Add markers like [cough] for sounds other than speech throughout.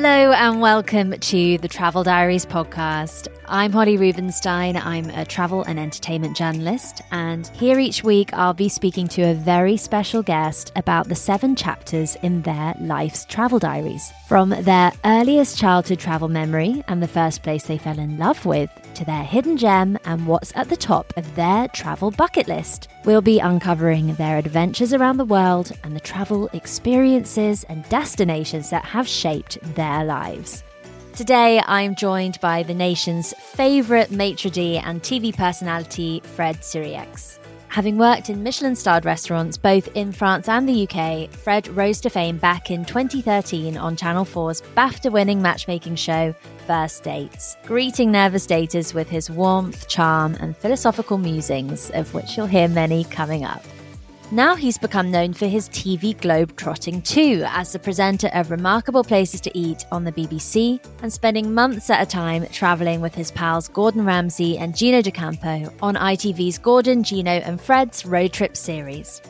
Hello and welcome to the Travel Diaries podcast. I'm Holly Rubenstein. I'm a travel and entertainment journalist, and here each week I'll be speaking to a very special guest about the seven chapters in their life's travel diaries. From their earliest childhood travel memory and the first place they fell in love with, to their hidden gem and what's at the top of their travel bucket list. We'll be uncovering their adventures around the world and the travel experiences and destinations that have shaped their lives. Today, I'm joined by the nation's favourite maitre d' and TV personality, Fred Sirieix. Having worked in Michelin starred restaurants both in France and the UK, Fred rose to fame back in 2013 on Channel 4's BAFTA winning matchmaking show, First Dates, greeting nervous daters with his warmth, charm, and philosophical musings, of which you'll hear many coming up. Now he's become known for his TV globe trotting too, as the presenter of Remarkable Places to Eat on the BBC, and spending months at a time travelling with his pals Gordon Ramsay and Gino D'Acampo on ITV's Gordon, Gino, and Fred's Road Trip series.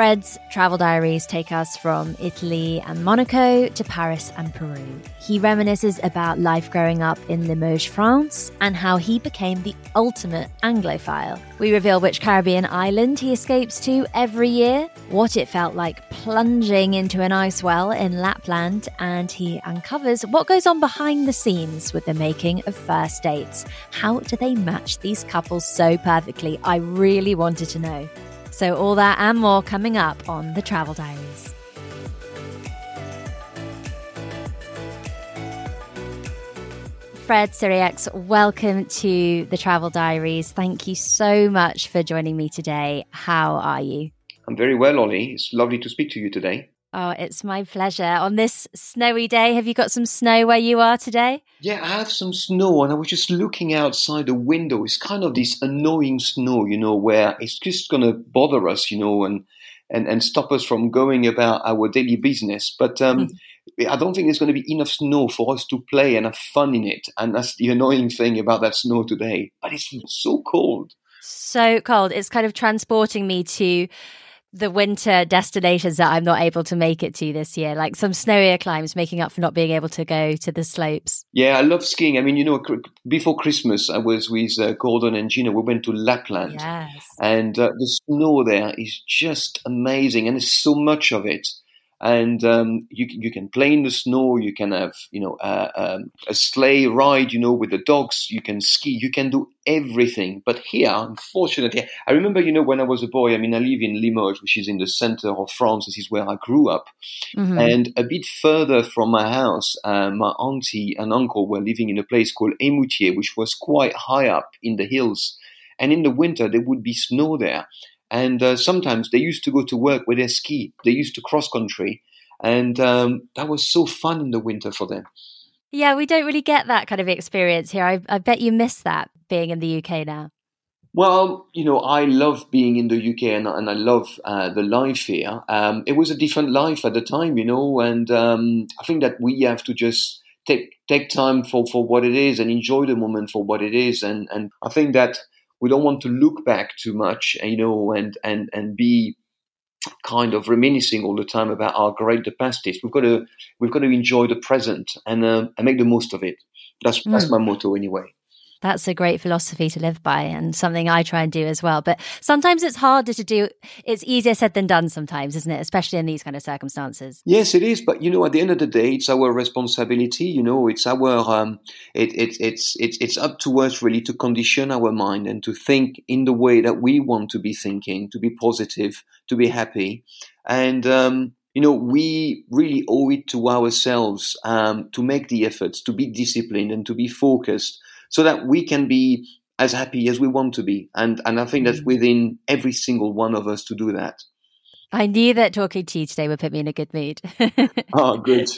Fred's travel diaries take us from Italy and Monaco to Paris and Peru. He reminisces about life growing up in Limoges, France, and how he became the ultimate Anglophile. We reveal which Caribbean island he escapes to every year, what it felt like plunging into an ice well in Lapland, and he uncovers what goes on behind the scenes with the making of first dates. How do they match these couples so perfectly? I really wanted to know. So, all that and more coming up on the Travel Diaries. Fred Sirieix, welcome to the Travel Diaries. Thank you so much for joining me today. How are you? I'm very well, Ollie. It's lovely to speak to you today. Oh, it's my pleasure. On this snowy day, have you got some snow where you are today? Yeah, I have some snow, and I was just looking outside the window. It's kind of this annoying snow, you know, where it's just going to bother us, you know, and, and, and stop us from going about our daily business. But um, mm. I don't think there's going to be enough snow for us to play and have fun in it. And that's the annoying thing about that snow today. But it's so cold. So cold. It's kind of transporting me to the winter destinations that I'm not able to make it to this year, like some snowier climbs, making up for not being able to go to the slopes. Yeah, I love skiing. I mean, you know, before Christmas, I was with uh, Gordon and Gino. We went to Lapland, yes. and uh, the snow there is just amazing, and there's so much of it and um, you you can play in the snow. You can have you know uh, um, a sleigh ride, you know, with the dogs. You can ski. You can do everything. But here, unfortunately, I remember you know when I was a boy. I mean, I live in Limoges, which is in the center of France. This is where I grew up, mm-hmm. and a bit further from my house, uh, my auntie and uncle were living in a place called Eymoutiers, which was quite high up in the hills. And in the winter, there would be snow there. And uh, sometimes they used to go to work with their ski. They used to cross country. And um, that was so fun in the winter for them. Yeah, we don't really get that kind of experience here. I, I bet you miss that being in the UK now. Well, you know, I love being in the UK and, and I love uh, the life here. Um, it was a different life at the time, you know, and um, I think that we have to just take take time for, for what it is and enjoy the moment for what it is. And, and I think that we don't want to look back too much, you know, and and and be kind of reminiscing all the time about our great the past is. We've got to we've got to enjoy the present and uh, and make the most of it. That's mm. that's hmm. my motto anyway. That's a great philosophy to live by and something I try and do as well. But sometimes it's harder to do. It's easier said than done sometimes, isn't it? Especially in these kind of circumstances. Yes, it is. But, you know, at the end of the day, it's our responsibility. You know, it's our, um, it, it, it's, it's, it's up to us really to condition our mind and to think in the way that we want to be thinking, to be positive, to be happy. And, um, you know, we really owe it to ourselves um, to make the efforts, to be disciplined and to be focused so that we can be as happy as we want to be. And, and I think that's mm. within every single one of us to do that. I knew that talking to you today would put me in a good mood. [laughs] oh, good.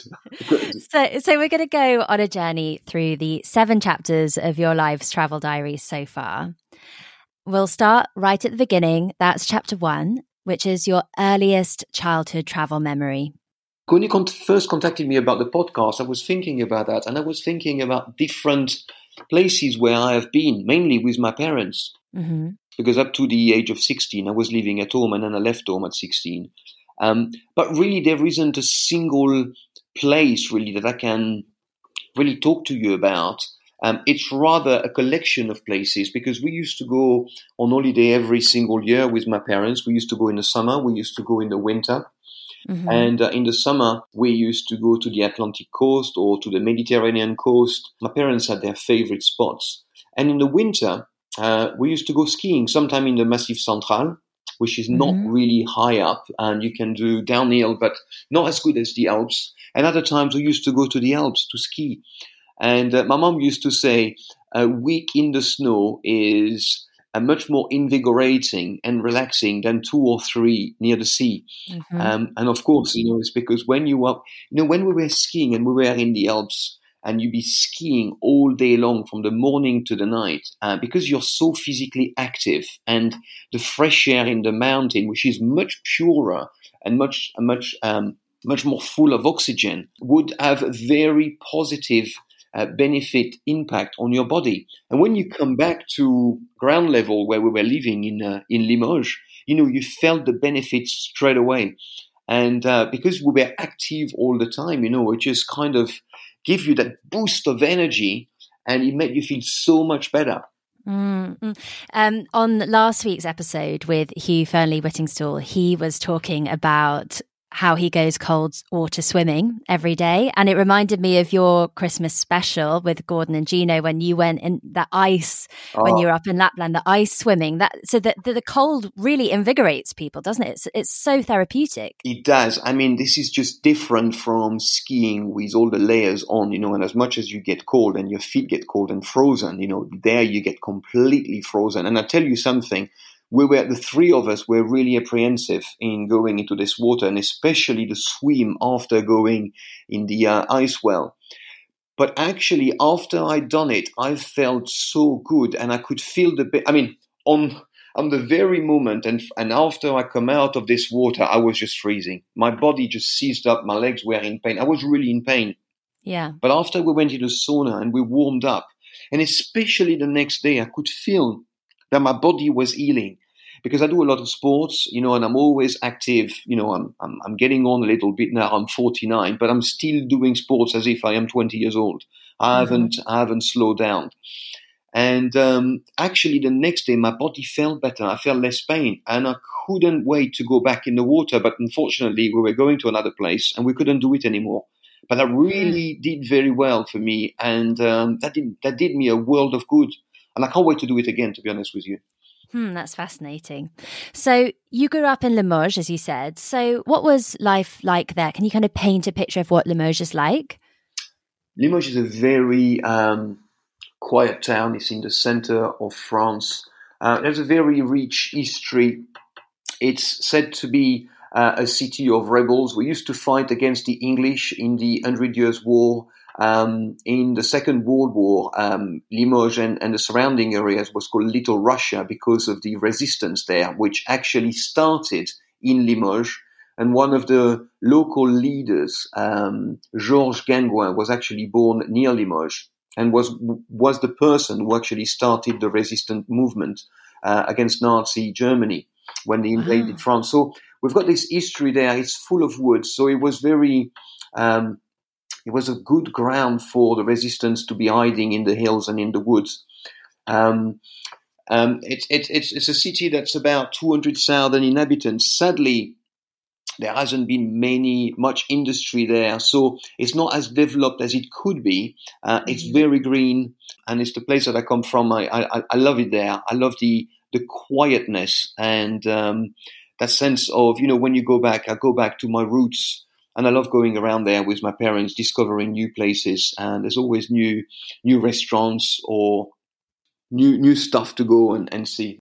good. So, so we're going to go on a journey through the seven chapters of your life's travel diary so far. We'll start right at the beginning. That's chapter one, which is your earliest childhood travel memory. When you first contacted me about the podcast, I was thinking about that, and I was thinking about different places where I have been, mainly with my parents. Mm-hmm. Because up to the age of 16, I was living at home and then I left home at 16. Um, but really, there isn't a single place really that I can really talk to you about. Um, it's rather a collection of places because we used to go on holiday every single year with my parents. We used to go in the summer, we used to go in the winter. Mm-hmm. And uh, in the summer, we used to go to the Atlantic coast or to the Mediterranean coast. My parents had their favorite spots. And in the winter, uh, we used to go skiing, sometime in the Massif Central, which is not mm-hmm. really high up, and you can do downhill, but not as good as the Alps. And other times, we used to go to the Alps to ski. And uh, my mom used to say, a week in the snow is uh, much more invigorating and relaxing than two or three near the sea. Mm-hmm. Um, and of course, you know, it's because when you are, you know, when we were skiing and we were in the Alps, and you be skiing all day long from the morning to the night uh, because you're so physically active and the fresh air in the mountain which is much purer and much much um, much more full of oxygen would have a very positive uh, benefit impact on your body and when you come back to ground level where we were living in uh, in Limoges you know you felt the benefits straight away and uh, because we were active all the time you know it just kind of give you that boost of energy and it made you feel so much better. Mm-hmm. Um, on last week's episode with Hugh Fearnley Whittingstall, he was talking about how he goes cold water swimming every day. And it reminded me of your Christmas special with Gordon and Gino when you went in the ice oh. when you oh. were up in Lapland, the ice swimming. That so that the, the, cold really invigorates people, doesn't it? It's, it's so therapeutic. It does. I mean, this is just different from skiing with all the layers on, you know. And as much as you get cold and your feet get cold and frozen, you know, there you get completely frozen. And I tell you something we were the three of us were really apprehensive in going into this water, and especially the swim after going in the uh, ice well. But actually, after I'd done it, I felt so good, and I could feel the. I mean, on on the very moment, and and after I come out of this water, I was just freezing. My body just seized up. My legs were in pain. I was really in pain. Yeah. But after we went into sauna and we warmed up, and especially the next day, I could feel that my body was healing because I do a lot of sports, you know, and I'm always active. You know, I'm, I'm, I'm getting on a little bit now. I'm 49, but I'm still doing sports as if I am 20 years old. I mm-hmm. haven't I haven't slowed down. And um, actually, the next day, my body felt better. I felt less pain, and I couldn't wait to go back in the water. But unfortunately, we were going to another place, and we couldn't do it anymore. But that really mm. did very well for me, and um, that did that did me a world of good. And I can't wait to do it again. To be honest with you. Hmm, that's fascinating. So you grew up in Limoges, as you said. So what was life like there? Can you kind of paint a picture of what Limoges is like? Limoges is a very um, quiet town. It's in the center of France. Uh, has a very rich history. It's said to be uh, a city of rebels. We used to fight against the English in the Hundred Years' War. Um, in the Second World War, um, Limoges and, and, the surrounding areas was called Little Russia because of the resistance there, which actually started in Limoges. And one of the local leaders, um, Georges Guingouin, was actually born near Limoges and was was the person who actually started the resistance movement uh, against Nazi Germany when they invaded France. So we've got this history there. It's full of woods, so it was very um, it was a good ground for the resistance to be hiding in the hills and in the woods. Um, um, it's, it's, it's a city that's about 200,000 inhabitants. Sadly, there hasn't been many much industry there, so it's not as developed as it could be. Uh, it's mm-hmm. very green, and it's the place that I come from. I, I, I love it there. I love the the quietness and um, that sense of you know when you go back. I go back to my roots and I love going around there with my parents, discovering new places. And there's always new new restaurants or new new stuff to go and, and see.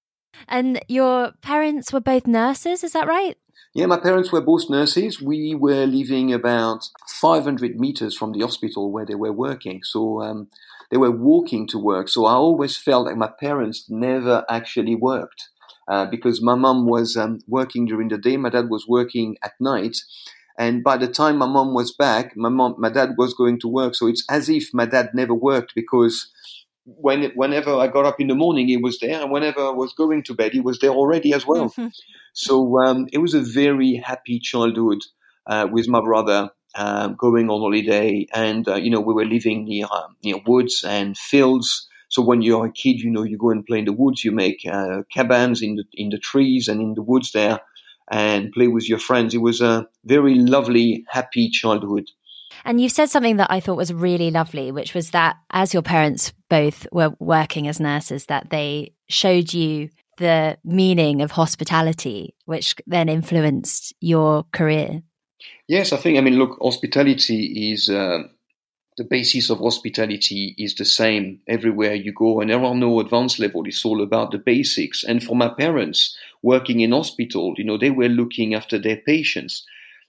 And your parents were both nurses, is that right? Yeah, my parents were both nurses. We were living about 500 meters from the hospital where they were working. So um, they were walking to work. So I always felt like my parents never actually worked uh, because my mom was um, working during the day, my dad was working at night. And by the time my mom was back, my mom, my dad was going to work. So it's as if my dad never worked because when whenever I got up in the morning, he was there, and whenever I was going to bed, he was there already as well. Mm-hmm. So um, it was a very happy childhood uh, with my brother um, going on holiday, and uh, you know we were living near uh, near woods and fields. So when you're a kid, you know you go and play in the woods. You make uh, cabins in the in the trees and in the woods there, and play with your friends. It was a very lovely, happy childhood. And you've said something that I thought was really lovely, which was that as your parents both were working as nurses, that they showed you the meaning of hospitality, which then influenced your career. Yes, I think, I mean, look, hospitality is uh, the basis of hospitality is the same everywhere you go, and there are no advanced level. It's all about the basics. And for my parents working in hospital, you know, they were looking after their patients.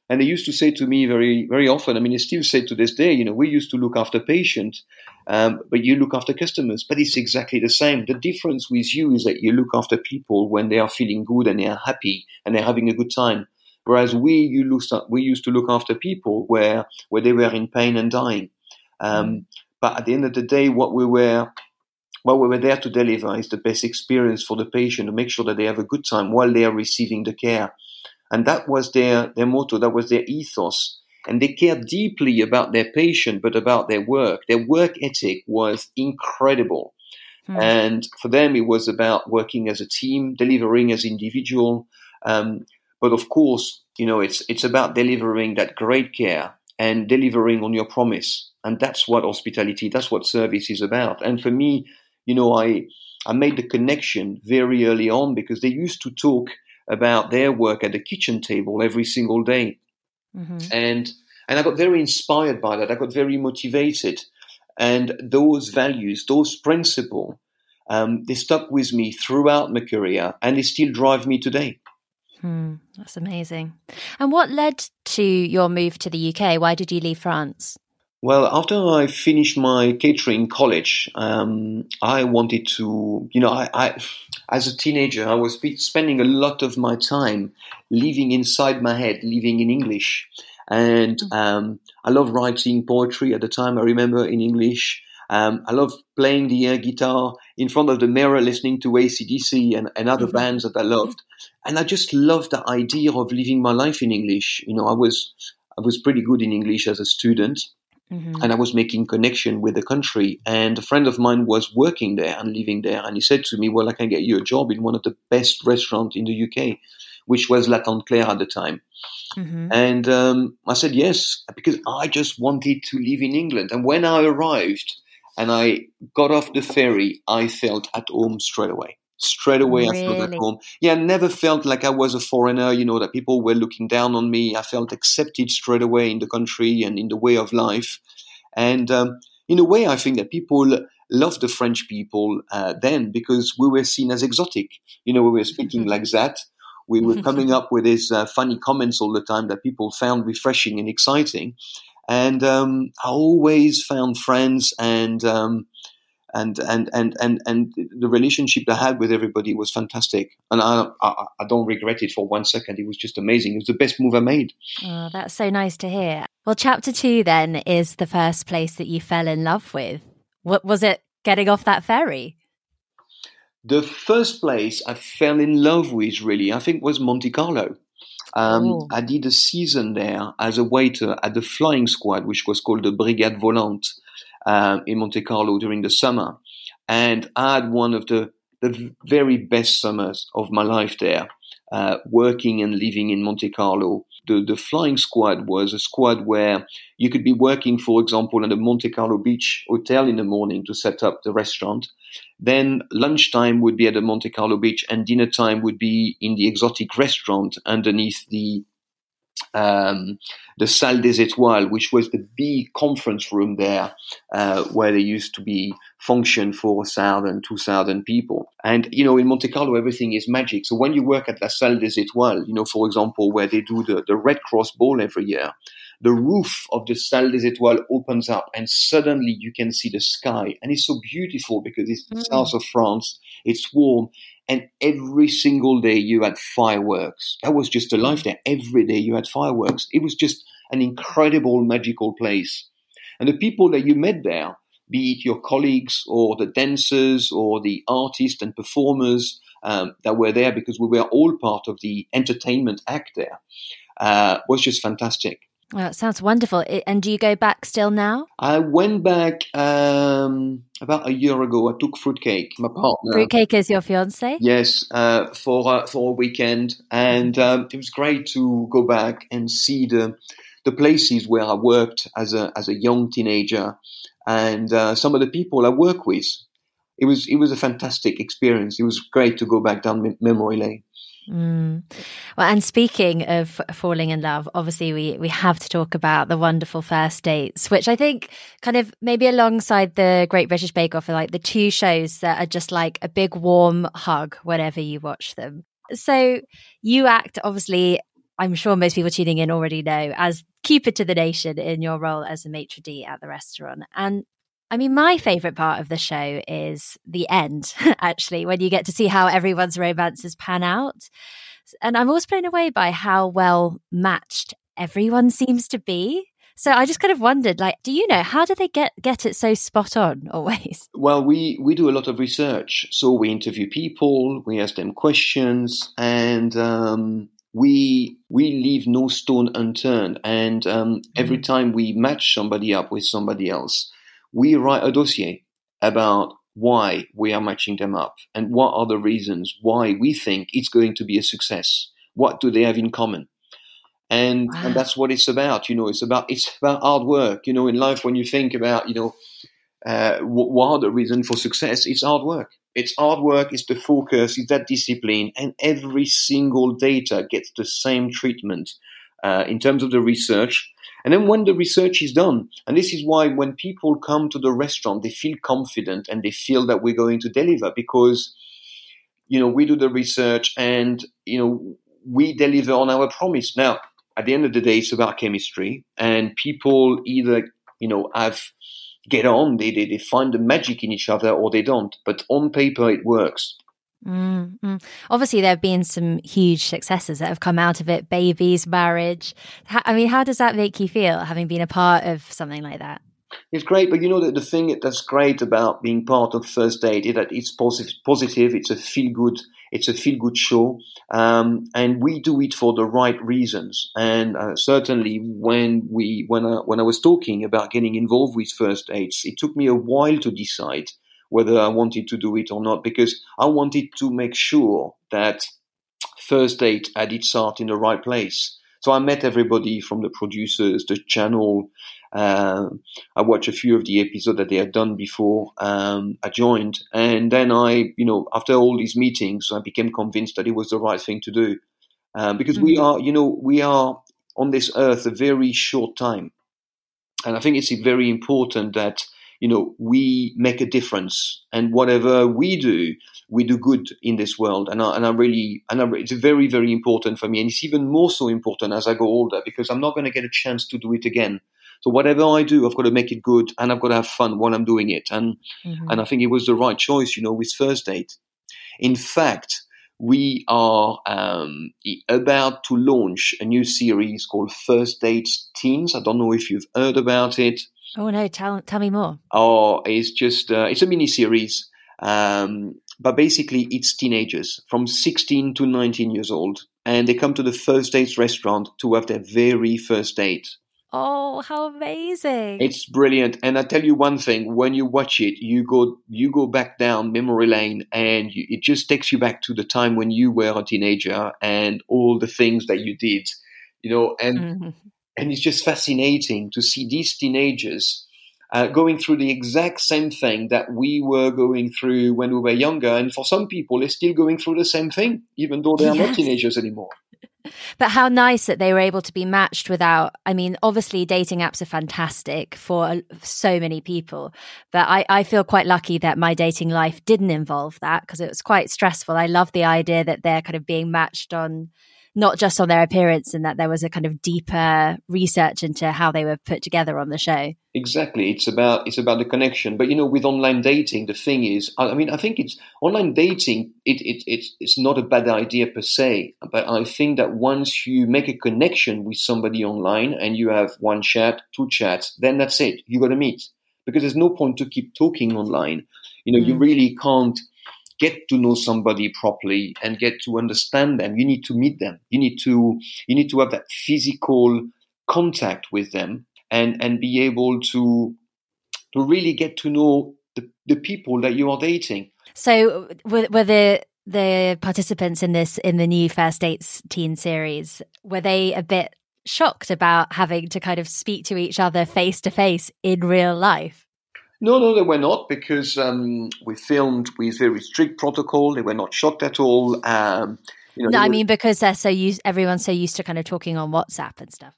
And they used to say to me very, very often, I mean, they still say to this day, you know, we used to look after patients, um, but you look after customers. But it's exactly the same. The difference with you is that you look after people when they are feeling good and they are happy and they're having a good time. Whereas we, you look, we used to look after people where, where they were in pain and dying. Um, but at the end of the day, what we were what we were there to deliver is the best experience for the patient to make sure that they have a good time while they are receiving the care. And that was their, their motto, that was their ethos. And they cared deeply about their patient, but about their work. Their work ethic was incredible. Hmm. And for them, it was about working as a team, delivering as individual. Um, but of course, you know, it's, it's about delivering that great care and delivering on your promise. And that's what hospitality, that's what service is about. And for me, you know, I, I made the connection very early on because they used to talk about their work at the kitchen table every single day. Mm-hmm. And and I got very inspired by that. I got very motivated. And those values, those principles, um, they stuck with me throughout my career and they still drive me today. Hmm, that's amazing. And what led to your move to the UK? Why did you leave France? Well, after I finished my catering college, um, I wanted to, you know, I, I, as a teenager, I was spending a lot of my time living inside my head, living in English. And mm. um, I love writing poetry at the time, I remember in English. Um, I love playing the air guitar in front of the mirror, listening to ACDC and, and other mm-hmm. bands that I loved. And I just loved the idea of living my life in English. You know, I was, I was pretty good in English as a student. Mm-hmm. And I was making connection with the country. And a friend of mine was working there and living there. And he said to me, Well, I can get you a job in one of the best restaurants in the UK, which was La Tante Claire at the time. Mm-hmm. And um, I said yes, because I just wanted to live in England. And when I arrived and I got off the ferry, I felt at home straight away straight away really? I felt at home. Yeah, I never felt like I was a foreigner, you know, that people were looking down on me. I felt accepted straight away in the country and in the way of life. And um, in a way, I think that people loved the French people uh, then because we were seen as exotic. You know, we were speaking like [laughs] that. We were coming up with these uh, funny comments all the time that people found refreshing and exciting. And um, I always found friends and um, and and and and and the relationship I had with everybody was fantastic, and I, I, I don't regret it for one second. It was just amazing. It was the best move I made. Oh, that's so nice to hear. Well, chapter two then is the first place that you fell in love with. What was it? Getting off that ferry. The first place I fell in love with, really, I think, was Monte Carlo. Um. I did a season there as a waiter at the flying squad, which was called the Brigade Volante um, in Monte Carlo during the summer, and I had one of the the very best summers of my life there, uh, working and living in Monte Carlo. The, the flying squad was a squad where you could be working, for example, at a Monte Carlo Beach hotel in the morning to set up the restaurant. Then lunchtime would be at the Monte Carlo Beach, and dinner time would be in the exotic restaurant underneath the um, the Salle des Étoiles, which was the big conference room there, uh, where there used to be function for 1,000, 2,000 people. And, you know, in Monte Carlo, everything is magic. So when you work at La Salle des Étoiles, you know, for example, where they do the, the Red Cross Ball every year, the roof of the Salle des Étoiles opens up and suddenly you can see the sky. And it's so beautiful because it's mm. south of France, it's warm, and every single day you had fireworks. That was just a life there. Every day you had fireworks. It was just an incredible, magical place. And the people that you met there, be it your colleagues or the dancers or the artists and performers um, that were there, because we were all part of the entertainment act there, uh, was just fantastic. Well, it sounds wonderful. And do you go back still now? I went back um, about a year ago. I took Fruitcake, my partner. Fruitcake is your fiance? Yes, uh, for uh, for a weekend, and um, it was great to go back and see the the places where I worked as a as a young teenager, and uh, some of the people I work with. It was it was a fantastic experience. It was great to go back down memory lane. Mm. Well, and speaking of falling in love, obviously we we have to talk about the wonderful first dates, which I think kind of maybe alongside the Great British Bake Off are like the two shows that are just like a big warm hug whenever you watch them. So you act obviously. I'm sure most people tuning in already know as Cupid to the nation in your role as a maitre d' at the restaurant. And I mean, my favorite part of the show is the end, [laughs] actually, when you get to see how everyone's romances pan out. And I'm always blown away by how well matched everyone seems to be. So I just kind of wondered, like, do you know how do they get get it so spot on [laughs] always? Well, we we do a lot of research, so we interview people, we ask them questions, and um, we we leave no stone unturned. And um, every mm. time we match somebody up with somebody else, we write a dossier about why we are matching them up and what are the reasons why we think it's going to be a success. What do they have in common? And, wow. and that's what it's about. You know, it's about it's about hard work. You know, in life, when you think about you know uh, what are the reasons for success, it's hard work. It's hard work. It's the focus. It's that discipline, and every single data gets the same treatment uh, in terms of the research and then when the research is done, and this is why when people come to the restaurant, they feel confident and they feel that we're going to deliver because, you know, we do the research and, you know, we deliver on our promise. Now, at the end of the day, it's about chemistry and people either, you know, have get on, they, they, they find the magic in each other or they don't. But on paper, it works. Mm-hmm. Obviously, there have been some huge successes that have come out of it babies, marriage. I mean, how does that make you feel having been a part of something like that? It's great, but you know that the thing that's great about being part of First Date is that it's positive. Positive. It's a feel good. It's a feel good show, um, and we do it for the right reasons. And uh, certainly, when we when I, when I was talking about getting involved with First Dates, it took me a while to decide whether I wanted to do it or not because I wanted to make sure that First Date had its heart in the right place. So I met everybody from the producers, the channel. Uh, I watched a few of the episodes that they had done before um, I joined, and then I, you know, after all these meetings, I became convinced that it was the right thing to do um, because mm-hmm. we are, you know, we are on this earth a very short time, and I think it's very important that you know, we make a difference, and whatever we do, we do good in this world. And I, and I really, and I, it's very, very important for me, and it's even more so important as I go older because I'm not going to get a chance to do it again. So whatever I do, I've got to make it good, and I've got to have fun while I'm doing it. And mm-hmm. and I think it was the right choice, you know, with First Date. In fact, we are um, about to launch a new series called First Dates Teens. I don't know if you've heard about it. Oh no! Tell tell me more. Oh, it's just uh, it's a mini series, um, but basically it's teenagers from 16 to 19 years old, and they come to the first dates restaurant to have their very first date. Oh, how amazing! It's brilliant, and I tell you one thing: when you watch it, you go you go back down memory lane, and you, it just takes you back to the time when you were a teenager and all the things that you did, you know, and. Mm-hmm and it's just fascinating to see these teenagers uh, going through the exact same thing that we were going through when we were younger. And for some people, they're still going through the same thing, even though they are yes. not teenagers anymore. [laughs] But how nice that they were able to be matched without. I mean, obviously, dating apps are fantastic for so many people. But I, I feel quite lucky that my dating life didn't involve that because it was quite stressful. I love the idea that they're kind of being matched on not just on their appearance and that there was a kind of deeper research into how they were put together on the show. Exactly. It's about it's about the connection. But you know with online dating the thing is i mean i think it's online dating it, it, it's it's not a bad idea per se. But i think that once you make a connection with somebody online and you have one chat two chats then that's it. You got to meet. Because there's no point to keep talking online. You know mm. you really can't get to know somebody properly and get to understand them, you need to meet them. You need to you need to have that physical contact with them and and be able to to really get to know the, the people that you are dating. So were, were the the participants in this in the new First Dates teen series were they a bit shocked about having to kind of speak to each other face to face in real life? No, no, they were not because um, we filmed with very strict protocol. They were not shot at all. Um, you know, no, I mean because they're so used. Everyone's so used to kind of talking on WhatsApp and stuff.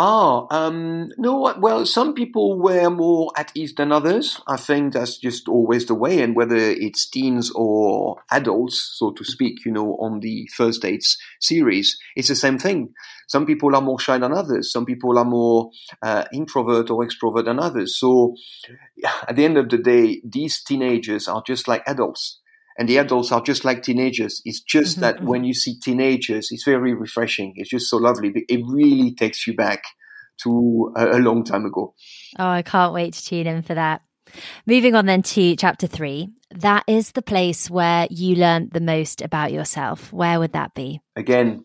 Ah, um, no, well, some people were more at ease than others. I think that's just always the way. And whether it's teens or adults, so to speak, you know, on the First Dates series, it's the same thing. Some people are more shy than others. Some people are more uh, introvert or extrovert than others. So at the end of the day, these teenagers are just like adults and the adults are just like teenagers. It's just mm-hmm, that mm-hmm. when you see teenagers, it's very refreshing. It's just so lovely. It really takes you back to a, a long time ago. Oh, I can't wait to tune in for that. Moving on then to chapter three. That is the place where you learned the most about yourself. Where would that be? Again,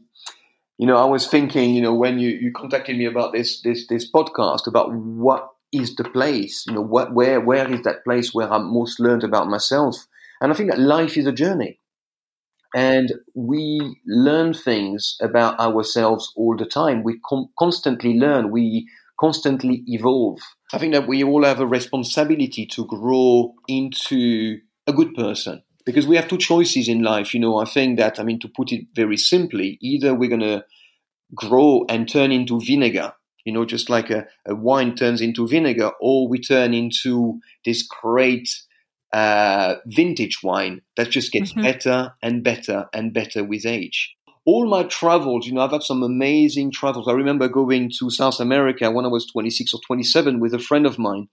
you know, I was thinking, you know, when you, you contacted me about this this this podcast about what is the place, you know, what where where is that place where I most learned about myself? And I think that life is a journey. And we learn things about ourselves all the time. We com- constantly learn. We constantly evolve. I think that we all have a responsibility to grow into a good person because we have two choices in life. You know, I think that, I mean, to put it very simply, either we're going to grow and turn into vinegar, you know, just like a, a wine turns into vinegar, or we turn into this great uh, vintage wine that just gets mm-hmm. better and better and better with age. All my travels, you know, I've had some amazing travels. I remember going to South America when I was 26 or 27 with a friend of mine,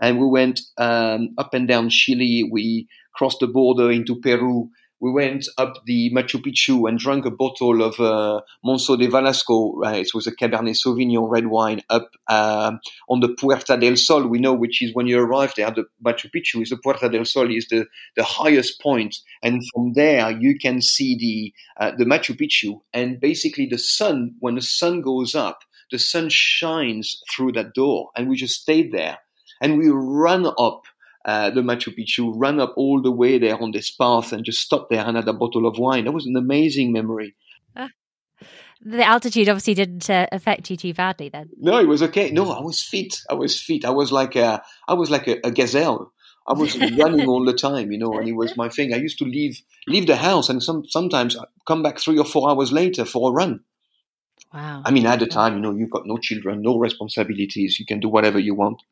and we went um, up and down Chile. We crossed the border into Peru we went up the Machu Picchu and drank a bottle of uh, Monceau de Velasco. Right? It was a Cabernet Sauvignon red wine up uh, on the Puerta del Sol. We know which is when you arrive there the Machu Picchu. Is the Puerta del Sol is the, the highest point, and from there you can see the uh, the Machu Picchu. And basically, the sun when the sun goes up, the sun shines through that door, and we just stayed there, and we ran up uh, the Machu Picchu, run up all the way there on this path and just stop there and had a bottle of wine. That was an amazing memory. Uh, the altitude obviously didn't uh, affect you too badly then. No, it was okay. No, I was fit. I was fit. I was like a, I was like a, a gazelle. I was [laughs] running all the time, you know, and it was my thing. I used to leave leave the house and some sometimes come back three or four hours later for a run. Wow. I mean, at the time, you know, you've got no children, no responsibilities. You can do whatever you want.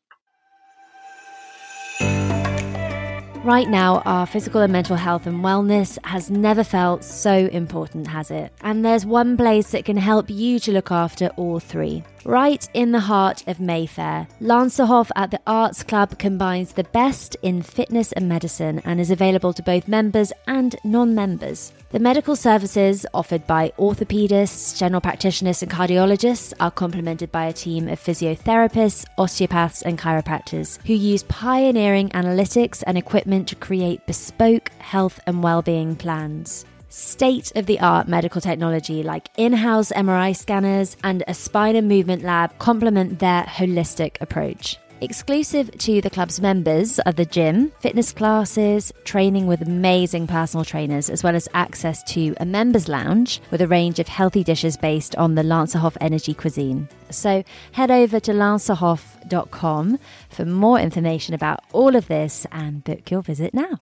Right now, our physical and mental health and wellness has never felt so important, has it? And there's one place that can help you to look after all three. Right in the heart of Mayfair, Lanserhof at the Arts Club combines the best in fitness and medicine and is available to both members and non members. The medical services offered by orthopedists, general practitioners, and cardiologists are complemented by a team of physiotherapists, osteopaths, and chiropractors who use pioneering analytics and equipment to create bespoke health and well-being plans state of the art medical technology like in house MRI scanners and a spine and movement lab complement their holistic approach. Exclusive to the club's members are the gym, fitness classes, training with amazing personal trainers, as well as access to a members lounge with a range of healthy dishes based on the Lanserhof energy cuisine. So head over to lanserhof.com for more information about all of this and book your visit now.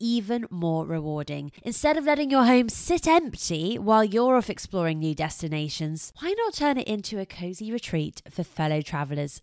even more rewarding. Instead of letting your home sit empty while you're off exploring new destinations, why not turn it into a cozy retreat for fellow travelers?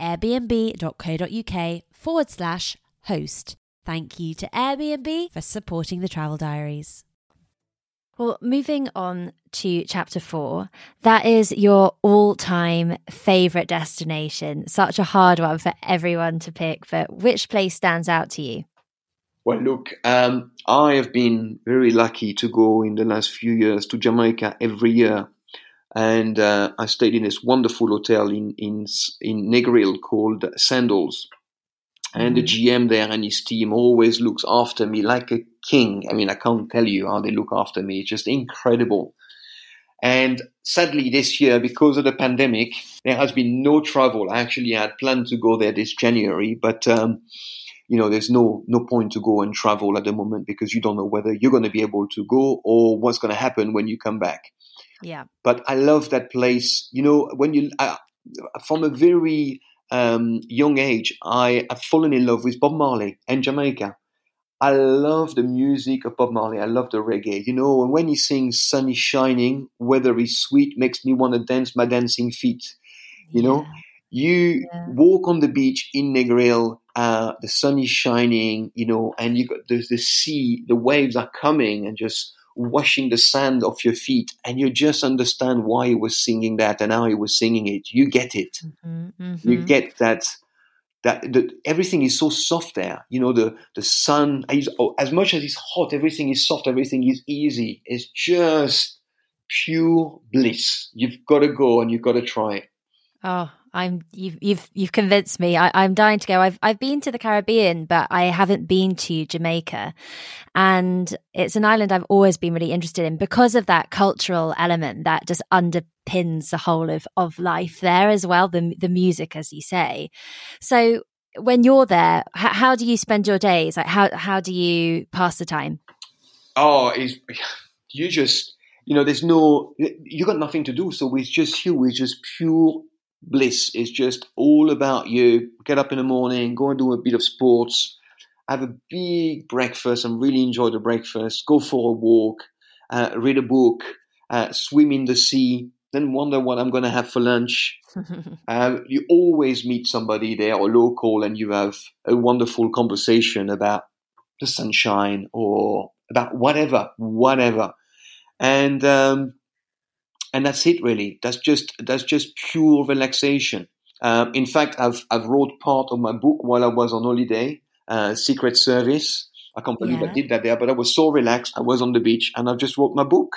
airbnb.co.uk forward slash host. Thank you to Airbnb for supporting the Travel Diaries. Well, moving on to chapter four, that is your all time favorite destination. Such a hard one for everyone to pick, but which place stands out to you? Well, look, um, I have been very lucky to go in the last few years to Jamaica every year. And uh, I stayed in this wonderful hotel in, in, in Negril called Sandals. And the GM there and his team always looks after me like a king. I mean, I can't tell you how they look after me. It's just incredible. And sadly, this year, because of the pandemic, there has been no travel. I actually had planned to go there this January, but um, you know, there's no no point to go and travel at the moment because you don't know whether you're going to be able to go or what's going to happen when you come back. Yeah. But I love that place. You know, when you uh, from a very um, young age, I have fallen in love with Bob Marley and Jamaica. I love the music of Bob Marley. I love the reggae. You know, and when he sings "Sun is shining, weather is sweet," makes me want to dance my dancing feet. You know, you Yeah. walk on the beach in Negril. Uh, the sun is shining. You know, and you got there's the sea. The waves are coming and just washing the sand off your feet, and you just understand why he was singing that and how he was singing it. You get it Mm-hmm, you get that that the, everything is so soft there. You know, the the sun is, oh, as much as it's hot, everything is soft, everything is easy. It's just pure bliss. You've got to go and you've got to try it. Oh, I'm you've you've you've convinced me. I, I'm dying to go. I've I've been to the Caribbean, but I haven't been to Jamaica, and it's an island I've always been really interested in because of that cultural element that just underpins the whole of of life there as well. The the music, as you say. So when you're there, how do you spend your days? Like how how do you pass the time? Oh, [sighs] you just you know, there's no you got nothing to do, so it's just you. It's just pure bliss. is just all about you. Get up in the morning, go and do a bit of sports, have a big breakfast and really enjoy the breakfast. Go for a walk, uh, read a book, uh, swim in the sea, then wonder what I'm going to have for lunch. Uh, [laughs] you always meet somebody there or local, and you have a wonderful conversation about the sunshine or about whatever, whatever, and um, and that's it really. That's just that's just pure relaxation. Um, in fact, I've I've wrote part of my book while I was on holiday, uh, Secret Service. I can't believe I did that there, but I was so relaxed. I was on the beach and I've just wrote my book.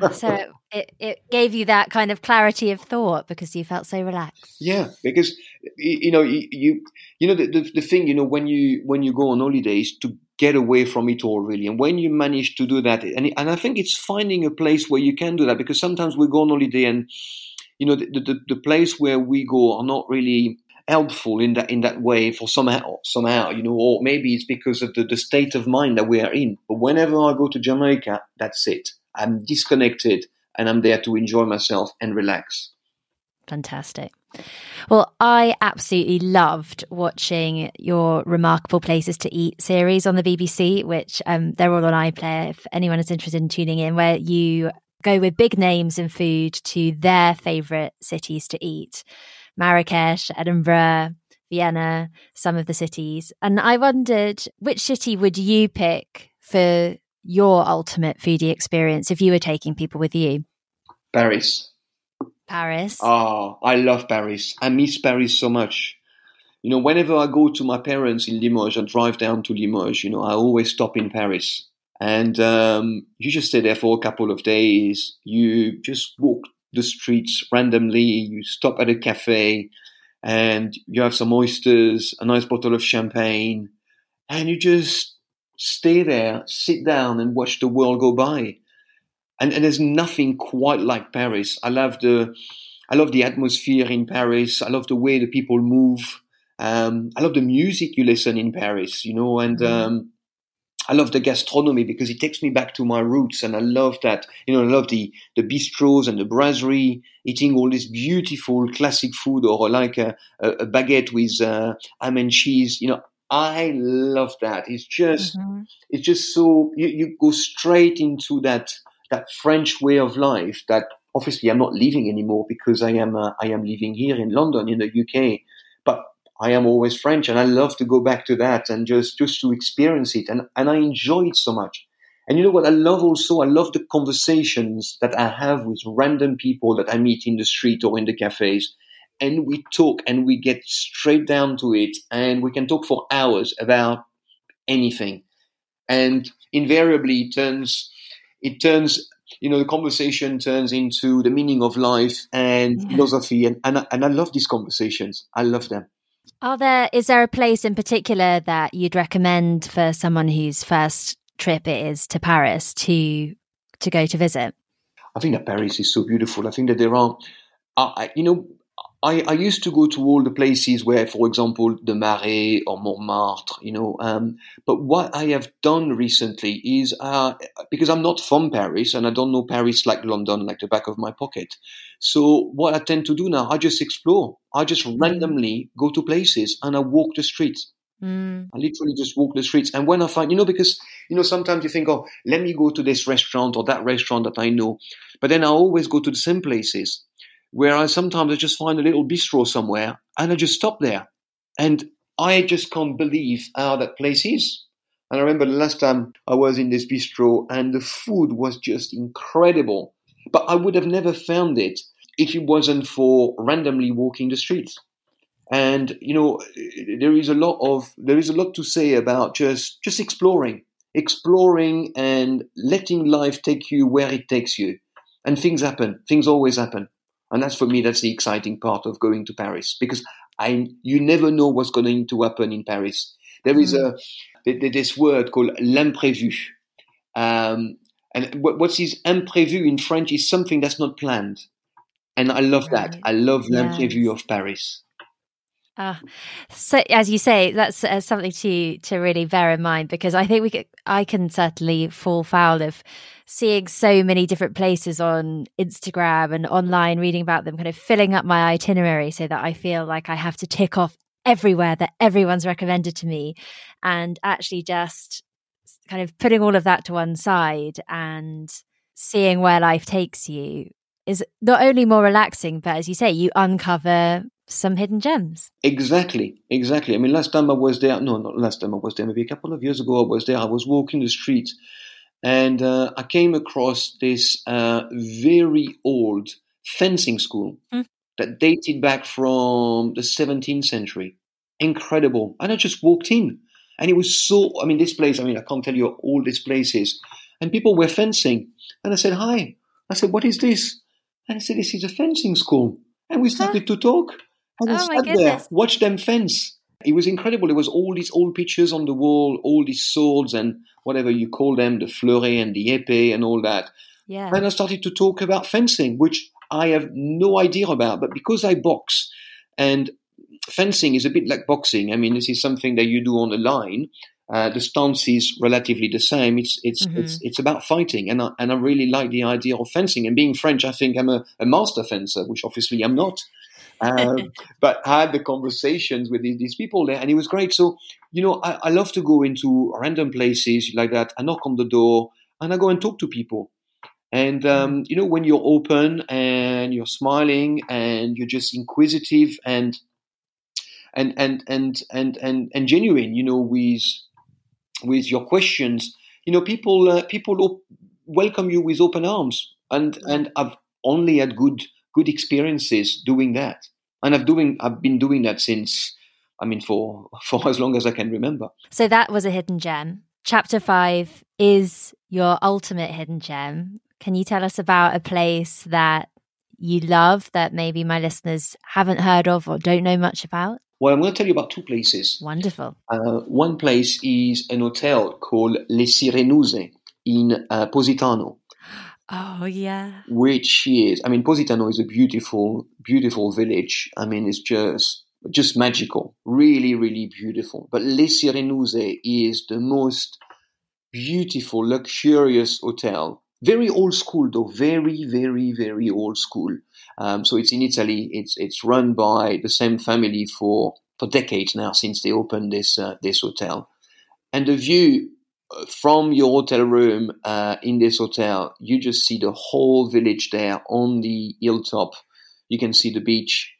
[laughs] so it, it gave you that kind of clarity of thought because you felt so relaxed. Yeah, because you know you you, you know the, the the thing you know when you when you go on holidays to get away from it all really, and when you manage to do that, and and I think it's finding a place where you can do that because sometimes we go on holiday and you know the the, the place where we go are not really helpful in that in that way for somehow somehow you know or maybe it's because of the, the state of mind that we are in. But whenever i go to jamaica that's it. I'm disconnected and i'm there to enjoy myself and relax. Fantastic. Well, I absolutely loved watching your Remarkable Places to Eat series on the BBC, which um, they're all on iPlayer if anyone is interested in tuning in, where you go with big names in food to their favourite cities to eat Marrakesh, Edinburgh, Vienna, some of the cities. And I wondered which city would you pick for your ultimate foodie experience if you were taking people with you? Paris. Paris. Oh, I love Paris. I miss Paris so much. You know, whenever I go to my parents in Limoges and drive down to Limoges, you know, I always stop in Paris. And um, you just stay there for a couple of days. You just walk the streets randomly. You stop at a cafe and you have some oysters, a nice bottle of champagne, and you just stay there, sit down, and watch the world go by. And, and there's nothing quite like Paris. I love the, I love the atmosphere in Paris. I love the way the people move. Um, I love the music you listen in Paris, you know, and mm-hmm. um, I love the gastronomy because it takes me back to my roots, and I love that. You know, I love the the bistros and the brasserie, eating all this beautiful classic food, or like a, a baguette with uh, ham and cheese. You know, I love that. It's just, mm-hmm. it's just so you, you go straight into that that French way of life that obviously I'm not living anymore because I am uh, I am living here in London in the UK. But I am always French, and I love to go back to that and just just to experience it, and and I enjoy it so much. And you know what I love also? I love the conversations that I have with random people that I meet in the street or in the cafes. And we talk and we get straight down to it and we can talk for hours about anything. And invariably it turns, it turns, you know, the conversation turns into the meaning of life and yeah. philosophy. And, and, and I love these conversations. I love them. Are there is there a place in particular that you'd recommend for someone whose first trip it is to Paris to to go to visit? I think that Paris is so beautiful. I think that there are, uh, you know, I, I, used to go to all the places where, for example, the Marais or Montmartre, you know. Um, but what I have done recently is uh, because I'm not from Paris and I don't know Paris like London, like the back of my pocket. So what I tend to do now, I just explore. I just mm. randomly go to places and I walk the streets. Mm. I literally just walk the streets. And when I find, you know, because, you know, sometimes you think, oh, let me go to this restaurant or that restaurant that I know. But then I always go to the same places where I sometimes I just find a little bistro somewhere and I just stop there. And I just can't believe how that place is. And I remember the last time I was in this bistro and the food was just incredible. But I would have never found it if it wasn't for randomly walking the streets. And you know, there is a lot of there is a lot to say about just just exploring, exploring and letting life take you where it takes you. And things happen. Things always happen. And that's for me, that's the exciting part of going to Paris because I, you never know what's going to happen in Paris. There is hmm. a, this word called l'imprévu. Um, and what's imprévu in French is something that's not planned. And I love right. that. I love l'imprévu yes. of Paris. Uh, so as you say, that's uh, something to to really bear in mind because I think we could, I can certainly fall foul of seeing so many different places on Instagram and online, reading about them, kind of filling up my itinerary so that I feel like I have to tick off everywhere that everyone's recommended to me, and actually just kind of putting all of that to one side and seeing where life takes you is not only more relaxing, but as you say, you uncover some hidden gems. Exactly, exactly. I mean, last time I was there, no, not last time I was there, maybe a couple of years ago I was there, I was walking the streets and uh, I came across this uh, very old fencing school mm. that dated back from the 17th century. Incredible. And I just walked in and it was so, I mean, this place, I mean, I can't tell you all these places. And people were fencing. And I said, hi. I said, what is this? And I said, this is a fencing school. And we started huh? to talk. And oh sat there, watched them fence. It was incredible. There was all these old pictures on the wall, all these swords and whatever you call them, the fleuret and the épée and all that. Yeah. And I started to talk about fencing, which I have no idea about. But because I box and fencing is a bit like boxing. I mean, this is something that you do on the line. Uh, the stance is relatively the same. It's it's mm-hmm. it's it's about fighting, and I and I really like the idea of fencing. And being French, I think I'm a, a master fencer, which obviously I'm not. Um, but I had the conversations with these, these, people there, and it was great. So, you know, I, I, love to go into random places like that. I knock on the door and I go and talk to people. And um, you know, when you're open and you're smiling and you're just inquisitive and and and and and and, and genuine, you know, with with your questions, you know, people uh, people op- welcome you with open arms, and and I've only had good good experiences doing that, and I've doing I've been doing that since. I mean, for [laughs] for as long as I can remember. So that was a hidden gem. Chapter five is your ultimate hidden gem. Can you tell us about a place that you love that maybe my listeners haven't heard of or don't know much about? Well, I'm going to tell you about two places. Wonderful. Uh, one place is an hotel called Les Sirenuse in uh, Positano. Oh, yeah. Which is, I mean, Positano is a beautiful, beautiful village. I mean, it's just just magical, really, really beautiful. But Le Sirenuse is the most beautiful, luxurious hotel. Very old school, though. Very, very, very old school. Um, so it's in Italy. It's it's run by the same family for for decades now since they opened this uh, this hotel. And the view from your hotel room uh, in this hotel, you just see the whole village there on the hilltop. You can see the beach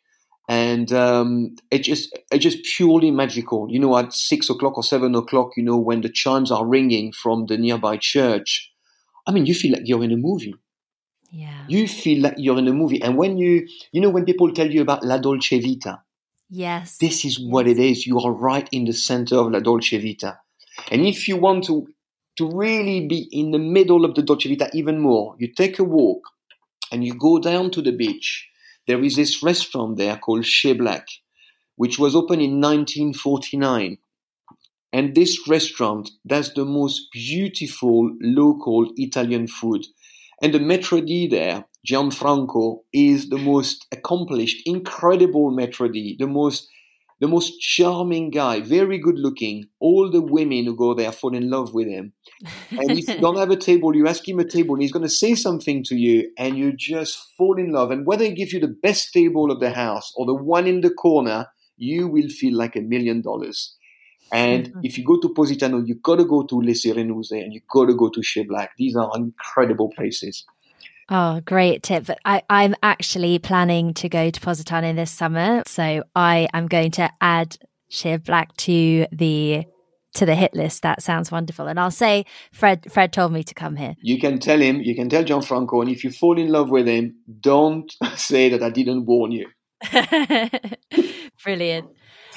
and um, it just it's just purely magical. You know, at six o'clock or seven o'clock, you know, when the chimes are ringing from the nearby church, I mean, you feel like you're in a movie. Yeah. You feel like you're in a movie, and when you you know when people tell you about La Dolce Vita, yes, this is what it is. You are right in the center of La Dolce Vita, and if you want to to really be in the middle of the Dolce Vita even more, you take a walk and you go down to the beach there is this restaurant there called Chez Black, which was opened in 1949. And this restaurant does the most beautiful local Italian food. And the maître d' there, Gianfranco, is the most accomplished, incredible maître d', the most the most charming guy, very good looking. All the women who go there fall in love with him. And if you don't [laughs] have a table, you ask him a table, and he's going to say something to you, and you just fall in love. And whether he gives you the best table of the house or the one in the corner, you will feel like a million dollars. And mm-hmm. if you go to Positano, you got to go to Le Sirenuse and you got to go to Chez Black. These are incredible places. Oh, great tip. I, I'm actually planning to go to Positano this summer. So I am going to add Chez Black to the to the hit list. That sounds wonderful. And I'll say Fred Fred told me to come here. You can tell him, you can tell Gianfranco, and if you fall in love with him, don't [laughs] say that I didn't warn you. [laughs] Brilliant.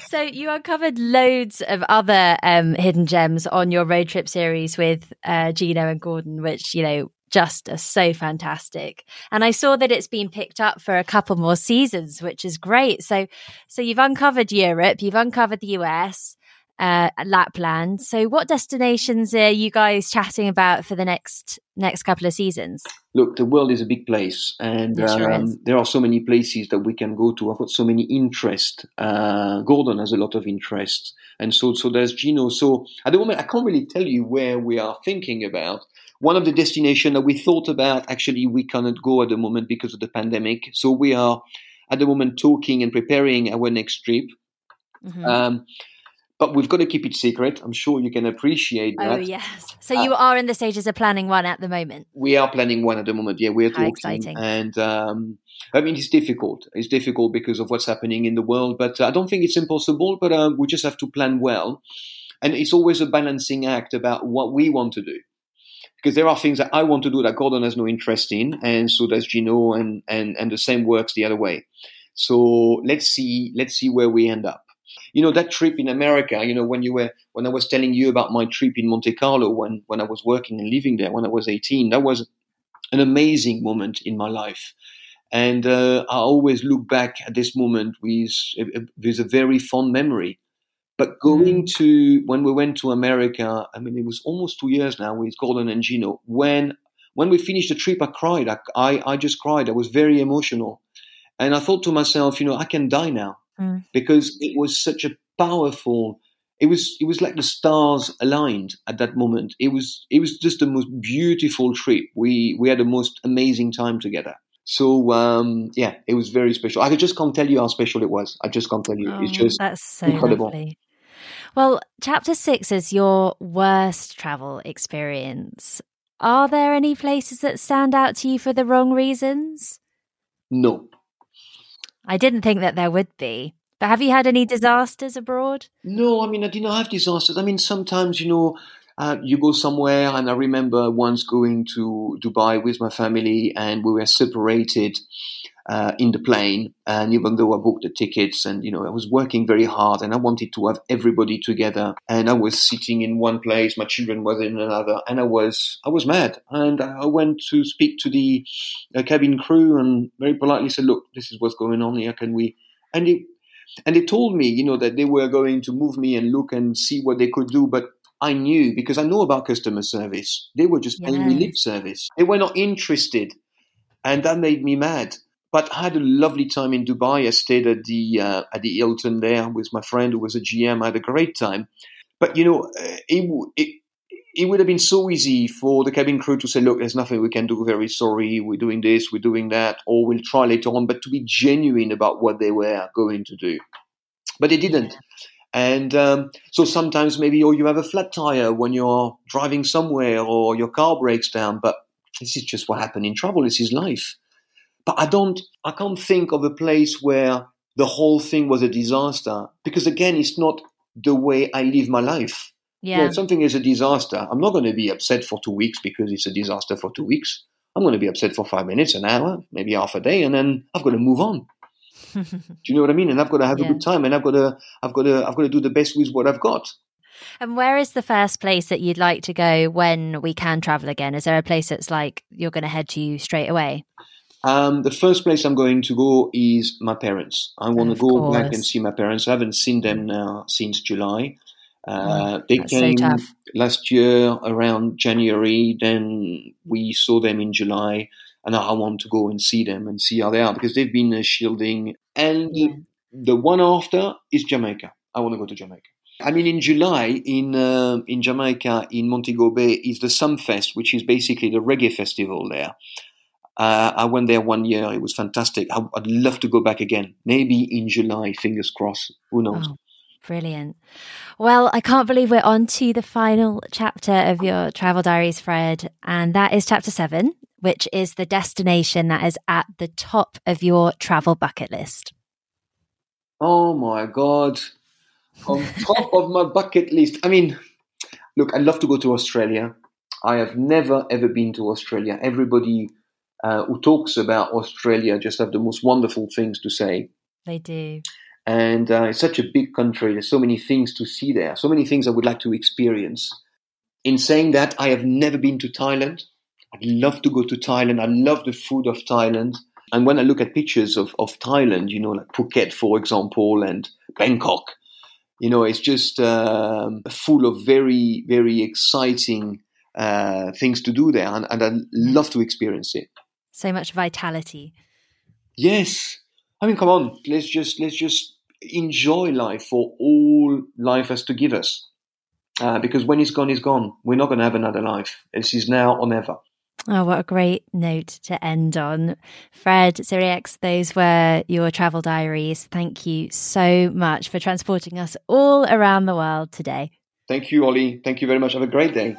So you uncovered loads of other um, hidden gems on your road trip series with uh, Gino and Gordon, which you know just are so fantastic. And I saw that it's been picked up for a couple more seasons, which is great. So, so you've uncovered Europe, you've uncovered the US, uh, Lapland. So, what destinations are you guys chatting about for the next next couple of seasons? Look, the world is a big place, and sure um, there are so many places that we can go to. I've got so many interests. Uh, Gordon has a lot of interests, and so so there's Gino. So at the moment, I can't really tell you where we are thinking about one of the destinations that we thought about, actually, we cannot go at the moment because of the pandemic. So we are at the moment talking and preparing our next trip. Mm-hmm. Um, but we've got to keep it secret. I'm sure you can appreciate that. Oh yes. So you uh, are in the stages of planning one at the moment. We are planning one at the moment. Yeah, we're How talking, exciting. and um, I mean it's difficult. It's difficult because of what's happening in the world. But I don't think it's impossible. But um, we just have to plan well, and it's always a balancing act about what we want to do because there are things that I want to do that Gordon has no interest in, and so does Gino, and and and the same works the other way. So let's see, let's see where we end up. You know that trip in America. You know when you were when I was telling you about my trip in Monte Carlo when when I was working and living there when I was 18. That was an amazing moment in my life. And uh, I always look back at this moment with, with a very fond memory but going mm. to when we went to America, I mean, it was almost two years now with Gordon and Gino. When when we finished the trip, I cried. I, I, I just cried. I was very emotional, and I thought to myself, you know, I can die now mm. because it was such a powerful. It was it was like the stars aligned at that moment. It was it was just the most beautiful trip. We we had the most amazing time together. So um, yeah, it was very special. I just can't tell you how special it was. I just can't tell you. Oh, it's just that's so incredible. lovely. Well, chapter six is your worst travel experience. Are there any places that stand out to you for the wrong reasons? No, I didn't think that there would be. But have you had any disasters abroad? no. I mean, I didn't have disasters. I mean, sometimes you know, uh, you go somewhere, and I remember once going to Dubai with my family, and we were separated uh, in the plane. And even though I booked the tickets, and you know, I was working very hard, and I wanted to have everybody together, and I was sitting in one place, my children were in another, and I was I was mad, and I went to speak to the uh, cabin crew, and very politely said, "Look, this is what's going on here. Can we?" And it, and they told me, you know, that they were going to move me and look and see what they could do, but I knew because I know about customer service. They were just paying me lip service. They were not interested, and that made me mad. But I had a lovely time in Dubai. I stayed at the uh, at the Hilton there with my friend who was a GM. I had a great time. But you know, uh, it, it it would have been so easy for the cabin crew to say, "Look, there's nothing we can do. Very sorry. We're doing this. We're doing that, or we'll try later on." But to be genuine about what they were going to do, but they didn't. And um, so sometimes maybe, or you have a flat tire when you're driving somewhere, or your car breaks down. But this is just what happened in travel. This is life. But I don't, I can't think of a place where the whole thing was a disaster because again, it's not the way I live my life. Yeah. if something is a disaster, I'm not going to be upset for two weeks because it's a disaster for two weeks. I'm going to be upset for five minutes, an hour, maybe half a day, and then I've got to move on. [laughs] Do you know what I mean? And I've got to have Yeah. a good time, and I've got to, I've got to, I've got to do the best with what I've got. and where is the first place that you'd like to go when we can travel again? Is there a place that's like you're going to head to you straight away? Um, the first place I'm going to go is my parents. I want Of to go back and see my parents. I haven't seen them now since July. Uh, they that's so came tough. last year around January. Then we saw them in July, and I want to go and see them and see how they are because they've been uh, shielding. And Yeah. the one after is Jamaica. I want to go to Jamaica. I mean, in July in uh, in Jamaica in Montego Bay is the Sumfest, which is basically the reggae festival there. Uh, I went there one year. It was fantastic. I, I'd love to go back again. Maybe in July. Fingers crossed. Who knows? Oh, brilliant. Well, I can't believe we're on to the final chapter of your travel diaries, Fred. And that is chapter seven, which is the destination that is at the top of your travel bucket list. Oh my god! On [laughs] top of my bucket list. I mean, look, I'd love to go to Australia. I have never ever been to Australia. Everybody uh, who talks about Australia just have the most wonderful things to say. They do. and uh, it's such a big country. There's so many things to see there, so many things I would like to experience. In saying that, I have never been to Thailand. I'd love to go to Thailand. I love the food of Thailand. And when I look at pictures of, of Thailand, you know, like Phuket, for example, and Bangkok, you know, it's just um, full of very, very exciting uh, things to do there. And, and I'd love to experience it. So much vitality. Yes. I mean, come on. Let's just let's just enjoy life for all life has to give us. Uh, because when it's gone, it's gone. We're not going to have another life. This is now or never. Oh, what a great note to end on. Fred, Sirieix, those were your travel diaries. Thank you so much for transporting us all around the world today. Thank you, Ollie. Thank you very much. Have a great day.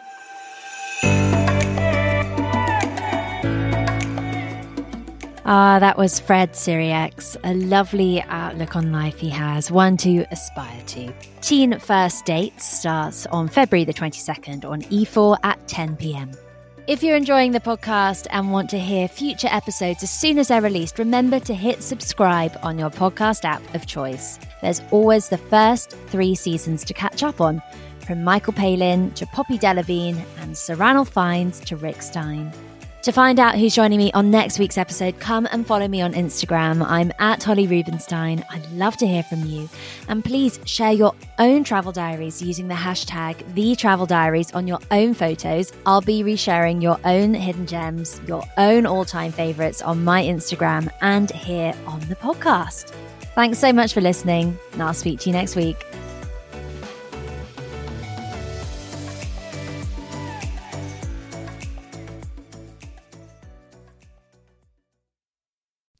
Ah, that was Fred Sirieix. A lovely outlook on life he has, one to aspire to. Teen First Date starts on February the 22nd on E4 at 10 pm. If you're enjoying the podcast and want to hear future episodes as soon as they're released, remember to hit subscribe on your podcast app of choice. There's always the first three seasons to catch up on, from Michael Palin to Poppy Delevingne and Sir Ranulph Fiennes to Rick Stein. To find out who's joining me on next week's episode, come and follow me on Instagram. I'm at Holly Rubenstein. I'd love to hear from you. And please share your own travel diaries using the hashtag #TheTravelDiaries on your own photos. I'll be resharing your own hidden gems, your own all-time favorites on my Instagram and here on the podcast. Thanks so much for listening, and I'll speak to you next week.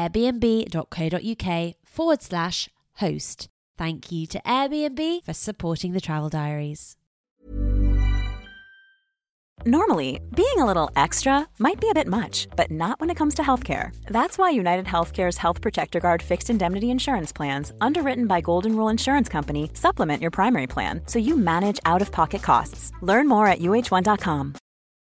airbnb.co.uk forward slash host. Thank you to Airbnb for supporting the travel diaries. Normally, being a little extra might be a bit much, but not when it comes to healthcare. That's why United Healthcare's Health Protector Guard fixed indemnity insurance plans, underwritten by Golden Rule Insurance Company, supplement your primary plan so you manage out of pocket costs. Learn more at uhone.com.